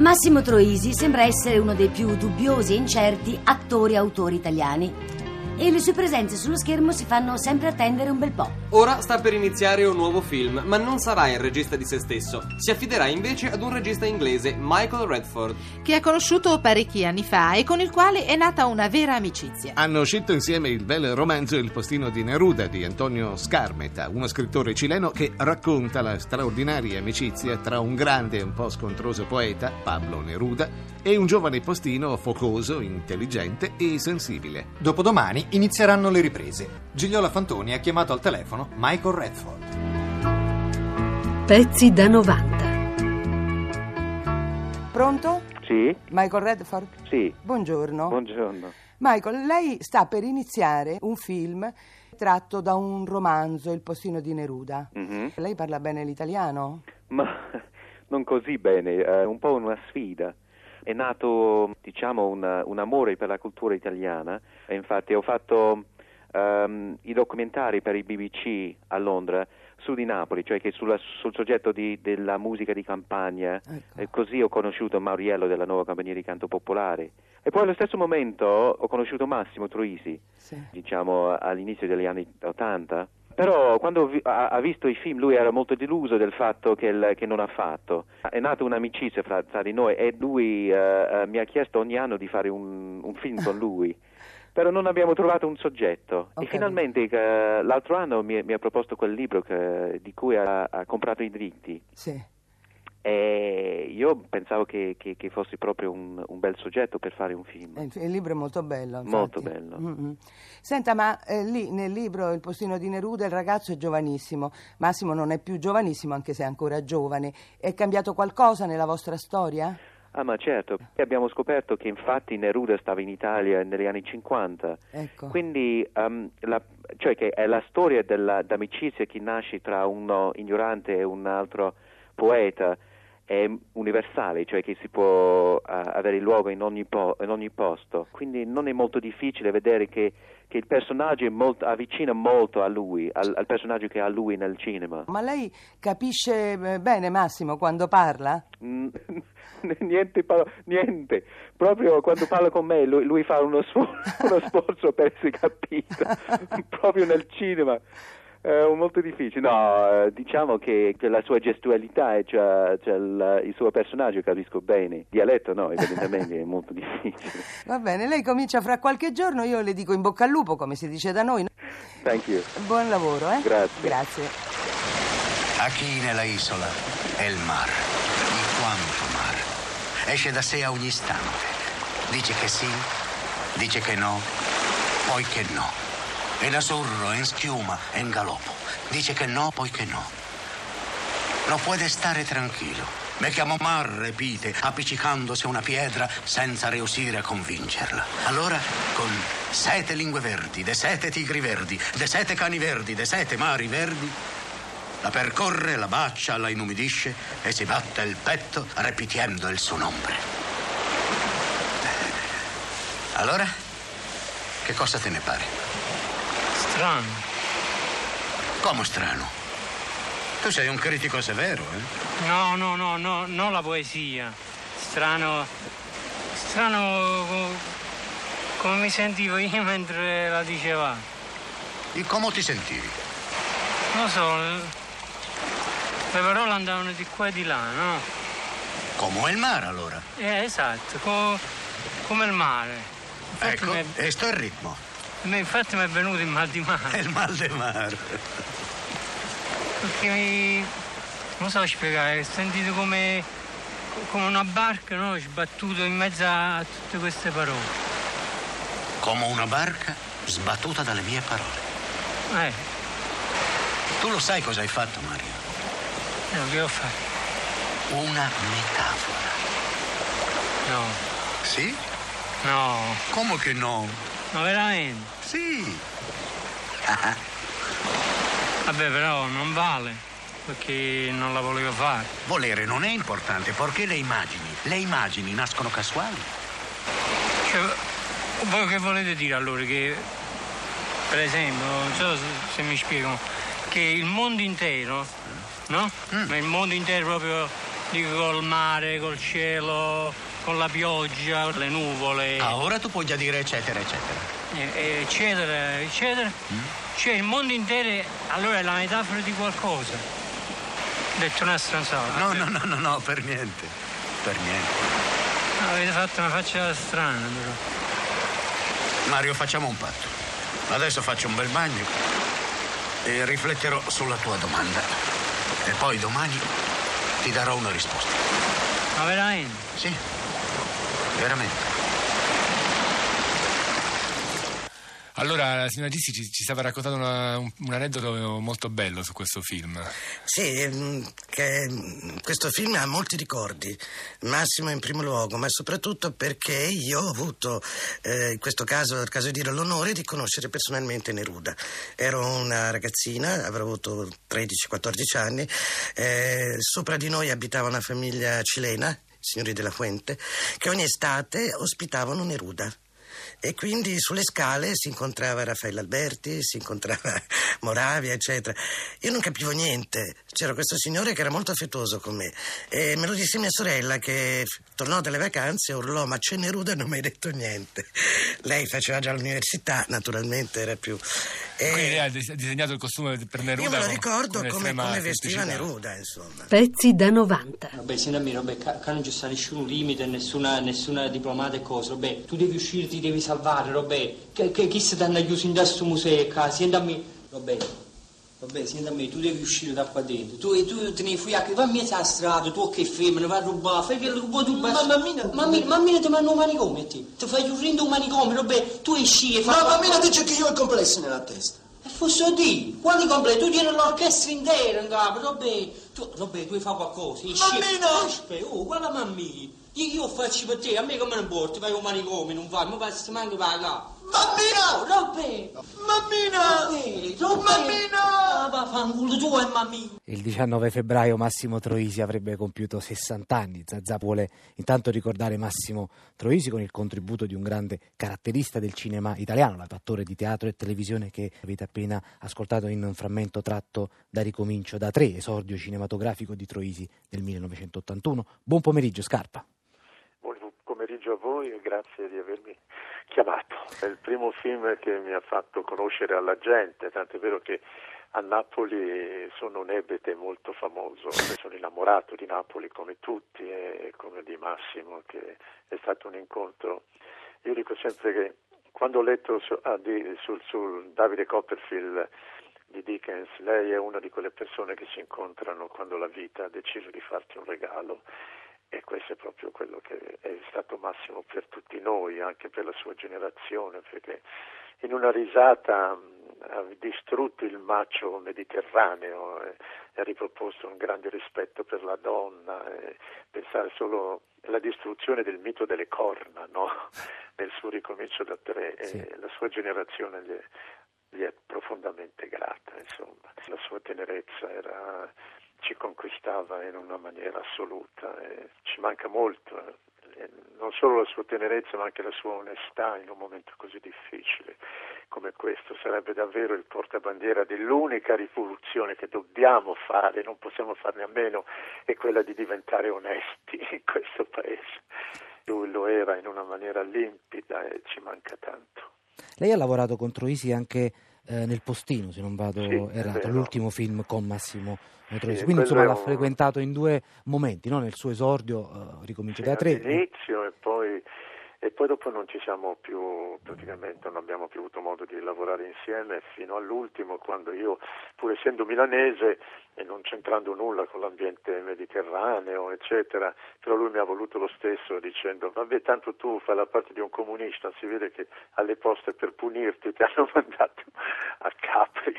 Massimo Troisi sembra essere uno dei più dubbiosi e incerti attori-autori italiani e le sue presenze sullo schermo si fanno sempre attendere un bel po'. Ora sta per iniziare un nuovo film, ma non sarà il regista di se stesso. Si affiderà invece ad un regista inglese, Michael Redford. che ha conosciuto parecchi anni fa e con il quale è nata una vera amicizia. Hanno scritto insieme il bel romanzo Il postino di Neruda di Antonio Scarmeta, uno scrittore cileno che racconta la straordinaria amicizia tra un grande e un po' scontroso poeta, Pablo Neruda, e un giovane postino focoso, intelligente e sensibile. Dopodomani inizieranno le riprese. Gigliola Fantoni ha chiamato al telefono Michael Redford. Pezzi da 90. Pronto? Sì, Michael Redford? sì, Buongiorno. buongiorno. Michael, lei sta per iniziare un film tratto da un romanzo, Il postino di Neruda. Mhm. Lei parla bene l'italiano? Ma non così bene, è un po' una sfida. È nato, diciamo, un, un amore per la cultura italiana e infatti ho fatto ehm, i documentari per il BBC a Londra su di Napoli, cioè che sulla- sul soggetto di- della musica di campagna Ecco. e così ho conosciuto Mauriello della nuova compagnia di canto popolare. E poi allo stesso momento ho conosciuto Massimo Troisi, Sì. diciamo all'inizio degli anni 80. Però quando vi- ha, ha visto i film lui era molto deluso del fatto che, il- che non ha fatto. È nata un'amicizia fra, tra di noi e lui eh, mi ha chiesto ogni anno di fare un, un film con lui. Però non abbiamo trovato un soggetto. Ho e finalmente eh, l'altro anno mi, mi ha proposto quel libro che- di cui ha, ha comprato i diritti. Sì. E io pensavo che, che- che fosse proprio un, un bel soggetto per fare un film. Eh, Il, libro è molto bello. infatti. Molto bello. Mm-mm. Senta, ma eh, lì nel libro Il postino di Neruda il ragazzo è giovanissimo. Massimo non è più giovanissimo, anche se è ancora giovane. È cambiato qualcosa nella vostra storia? Ah, ma certo. Abbiamo scoperto che infatti Neruda stava in Italia negli anni 50. Ecco. Quindi, um, la- cioè che è la storia della, d'amicizia che nasce tra uno ignorante e un altro poeta è universale, cioè che si può uh, avere luogo in ogni, po- in ogni posto. Quindi non è molto difficile vedere che, che il personaggio è molto- avvicina molto a lui, al, al personaggio che ha lui nel cinema. Ma lei capisce eh, bene Massimo quando parla? Mm, niente, pa- niente. Proprio quando parla con me lui, lui fa uno, sfor- uno sforzo per essere capito, proprio nel cinema. È molto difficile. No, eh, diciamo che, che la sua gestualità e cioè, cioè il, il suo personaggio capisco bene. Il dialetto no, evidentemente è molto difficile. Va bene, lei comincia fra qualche giorno, io le dico in bocca al lupo, come si dice da noi. Thank you. Buon lavoro, eh? Grazie. Grazie. Aquí nella isola è il mar, di quanto mar. Esce da sé a ogni istante. Dice che sì, dice che no, poi che no. En azzurro, en schiuma, en galoppo. Dice che no, poi che no. No puede stare tranquillo. Me chiamo mar, repite, appiccicandosi una pietra senza riuscire a convincerla. Allora, con sette lingue verdi, de sette tigri verdi, de sette cani verdi, de sette mari verdi, la percorre, la bacia, la inumidisce e si batte il petto ripetendo il suo nome. Allora, che cosa te ne pare? Strano. Come strano? Tu sei un critico severo, eh? No, no, no, no, non la poesia. Strano. Strano co- come mi sentivo io mentre la diceva. E come ti sentivi? Non so, le le parole andavano di qua e di là, no? Come il mare, allora. Eh, esatto, co- come il mare. Infatti Ecco, mi è- il ritmo. Infatti mi è venuto il mal di mare. il mal de mare. Perché mi. non so spiegare, ho sentito come, come una barca, no? Sbattuto in mezzo a tutte queste parole. Come una barca sbattuta dalle mie parole. Eh, Tu lo sai cosa hai fatto, Mario? no, che ho fatto? Una metafora. No, Sì? no, Come che no? Ma veramente. Sì. Vabbè, però non vale, perché non la volevo fare. Volere non è importante perché le immagini, le immagini nascono casuali. Cioè, voi che volete dire allora? Che, per esempio, non so se, se mi spiego, che il mondo intero, no? Ma il mondo intero proprio dico col mare, col cielo, con la pioggia, le nuvole, Ah, ora tu puoi già dire eccetera, eccetera. eh, eccetera, eccetera. Cioè il mondo intero allora è la metafora di qualcosa. Detto una stronzata. No, no, no, no, no, per niente. Per niente. Avete fatto una faccia strana però. Mario, facciamo un patto. Adesso faccio un bel bagno e rifletterò sulla tua domanda. E poi domani ti darò una risposta. Ma veramente? Sì, veramente. Allora, la signora Gissi ci, ci stava raccontando una- un, un aneddoto molto bello su questo film. Sì, che mm, questo film ha molti ricordi, Massimo in primo luogo, ma soprattutto perché io ho avuto, eh, in questo caso, nel caso di dire, l'onore di conoscere personalmente Neruda. Ero una ragazzina, avrò avuto 13-14 anni, eh, sopra di noi abitava una famiglia cilena, signori della Fuente, che ogni estate ospitavano Neruda. E quindi sulle scale si incontrava Raffaele Alberti, si incontrava Moravia, eccetera. Io non capivo niente. C'era questo signore che era molto affettuoso con me. E me lo disse mia sorella che tornò dalle vacanze e urlò: Ma c'è Neruda e non mi hai detto niente. Lei faceva già l'università, naturalmente era più. E Quindi lei ha dis- disegnato il costume per Neruda. io me lo ricordo come, come vestiva. Neruda, insomma. Pezzi da 90. Vabbè, me, vabbè, ca non ci sta nessun limite, nessuna, nessuna diplomata e cose, vabbè, tu devi uscire, ti devi salvare, vabbè, che, che, chi si danno chiuso in questo museo qua, senti a me, vabbè, vabbè, senti a me, tu devi uscire da qua dentro, tu, tu te ne fui a che va a mezzo alla strada, tu che femmina, vai a rubare, fai che rubo tu, ma mammina, mammina, mammina ti manda un manicomio, te, ti fai chiudere un manicomio, vabbè, tu esci e fai... Ma mammina dice che io ho il complesso nella testa. E fosse di, quali completi? Tu tieni l'orchestra intera in capo, vabbè, tu, vabbè, tu fai qualcosa, esci... Mammina! Aspetta, oh, guarda mammina, io, io faccio per te, a me come non porti, vai un manicomio, non vai, ma vai, si manca vai là. Mammina! Robbe! Robbe! Mammina! Va, fanculo tu e mammina! Il 19 febbraio Massimo Troisi avrebbe compiuto 60 anni. Zazà vuole intanto ricordare Massimo Troisi con il contributo di un grande caratterista del cinema italiano, l'attore di teatro e televisione che avete appena ascoltato in un frammento tratto da Ricomincio da tre, esordio cinematografico di Troisi del 1981. Buon pomeriggio, Scarpa. Buon pomeriggio a voi e grazie di avermi chiamato. È il primo film che mi ha fatto conoscere alla gente, tant'è vero che a Napoli sono un ebete molto famoso, sono innamorato di Napoli come tutti e come di Massimo che è stato un incontro. Io dico sempre che quando ho letto su, ah, di, sul, sul Davide Copperfield di Dickens, lei è una di quelle persone che si incontrano quando la vita ha deciso di farti un regalo e questo è proprio quello che è stato Massimo per tutti noi, anche per la sua generazione, perché in una risata mh, ha distrutto il macio mediterraneo e ha riproposto un grande rispetto per la donna, e pensare solo alla distruzione del mito delle corna, no? nel suo ricomincio da tre, e la sua generazione gli è, gli è profondamente grata, insomma. La sua tenerezza era ci conquistava in una maniera assoluta e ci manca molto, eh, non solo la sua tenerezza ma anche la sua onestà in un momento così difficile come questo. Sarebbe davvero il portabandiera dell'unica rivoluzione che dobbiamo fare, non possiamo farne a meno, è quella di diventare onesti in questo paese. Lui lo era in una maniera limpida e ci manca tanto. Lei ha lavorato con Troisi anche eh, nel Postino, se non vado Sì, errato, l'ultimo film con Massimo Troisi. Sì, Quindi insomma l'ha un- frequentato in due momenti, no? nel suo esordio, eh, ricomincio da tre. all'inizio e poi, e poi dopo non ci siamo più, praticamente non abbiamo più avuto modo di lavorare insieme fino all'ultimo quando io, pur essendo milanese e non c'entrando nulla con l'ambiente mediterraneo, eccetera, però lui mi ha voluto lo stesso dicendo vabbè tanto tu fai la parte di un comunista, si vede che alle poste per punirti ti hanno mandato a Capri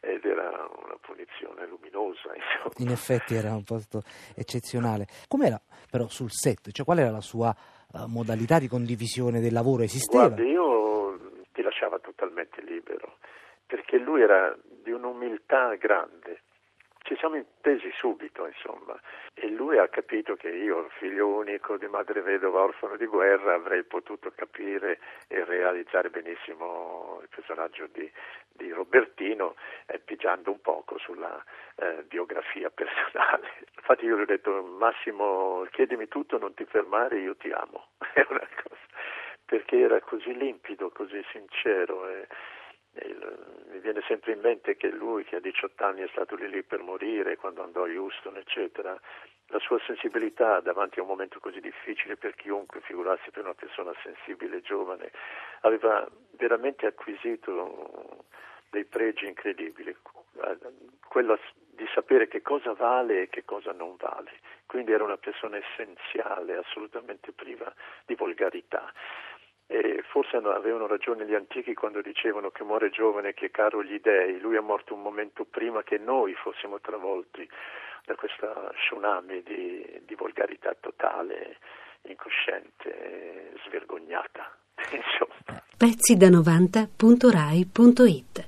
ed era una punizione luminosa, insomma. In effetti era un posto eccezionale. Com'era però sul set? Cioè, qual era la sua modalità di condivisione del lavoro? Esisteva? Guardi, io ti lasciava totalmente libero, perché lui era di un'umiltà grande ci siamo intesi subito, insomma, e lui ha capito che io, figlio unico di madre vedova, orfano di guerra, avrei potuto capire e realizzare benissimo il personaggio di, di Robertino, eh, pigiando un poco sulla eh, biografia personale. Infatti io gli ho detto, Massimo, chiedimi tutto, non ti fermare, io ti amo. È una cosa, perché era così limpido, così sincero. E, il, mi viene sempre in mente che lui, che a 18 anni è stato lì lì per morire, quando andò a Houston, eccetera, la sua sensibilità davanti a un momento così difficile per chiunque, figurarsi per una persona sensibile e giovane, aveva veramente acquisito dei pregi incredibili, quello di sapere che cosa vale e che cosa non vale. Quindi era una persona essenziale, assolutamente priva di volgarità. E forse avevano ragione gli antichi quando dicevano che muore giovane che è caro gli dèi, lui è morto un momento prima che noi fossimo travolti da questa tsunami di, di volgarità totale, incosciente, svergognata. Pezzi da 90.rai.it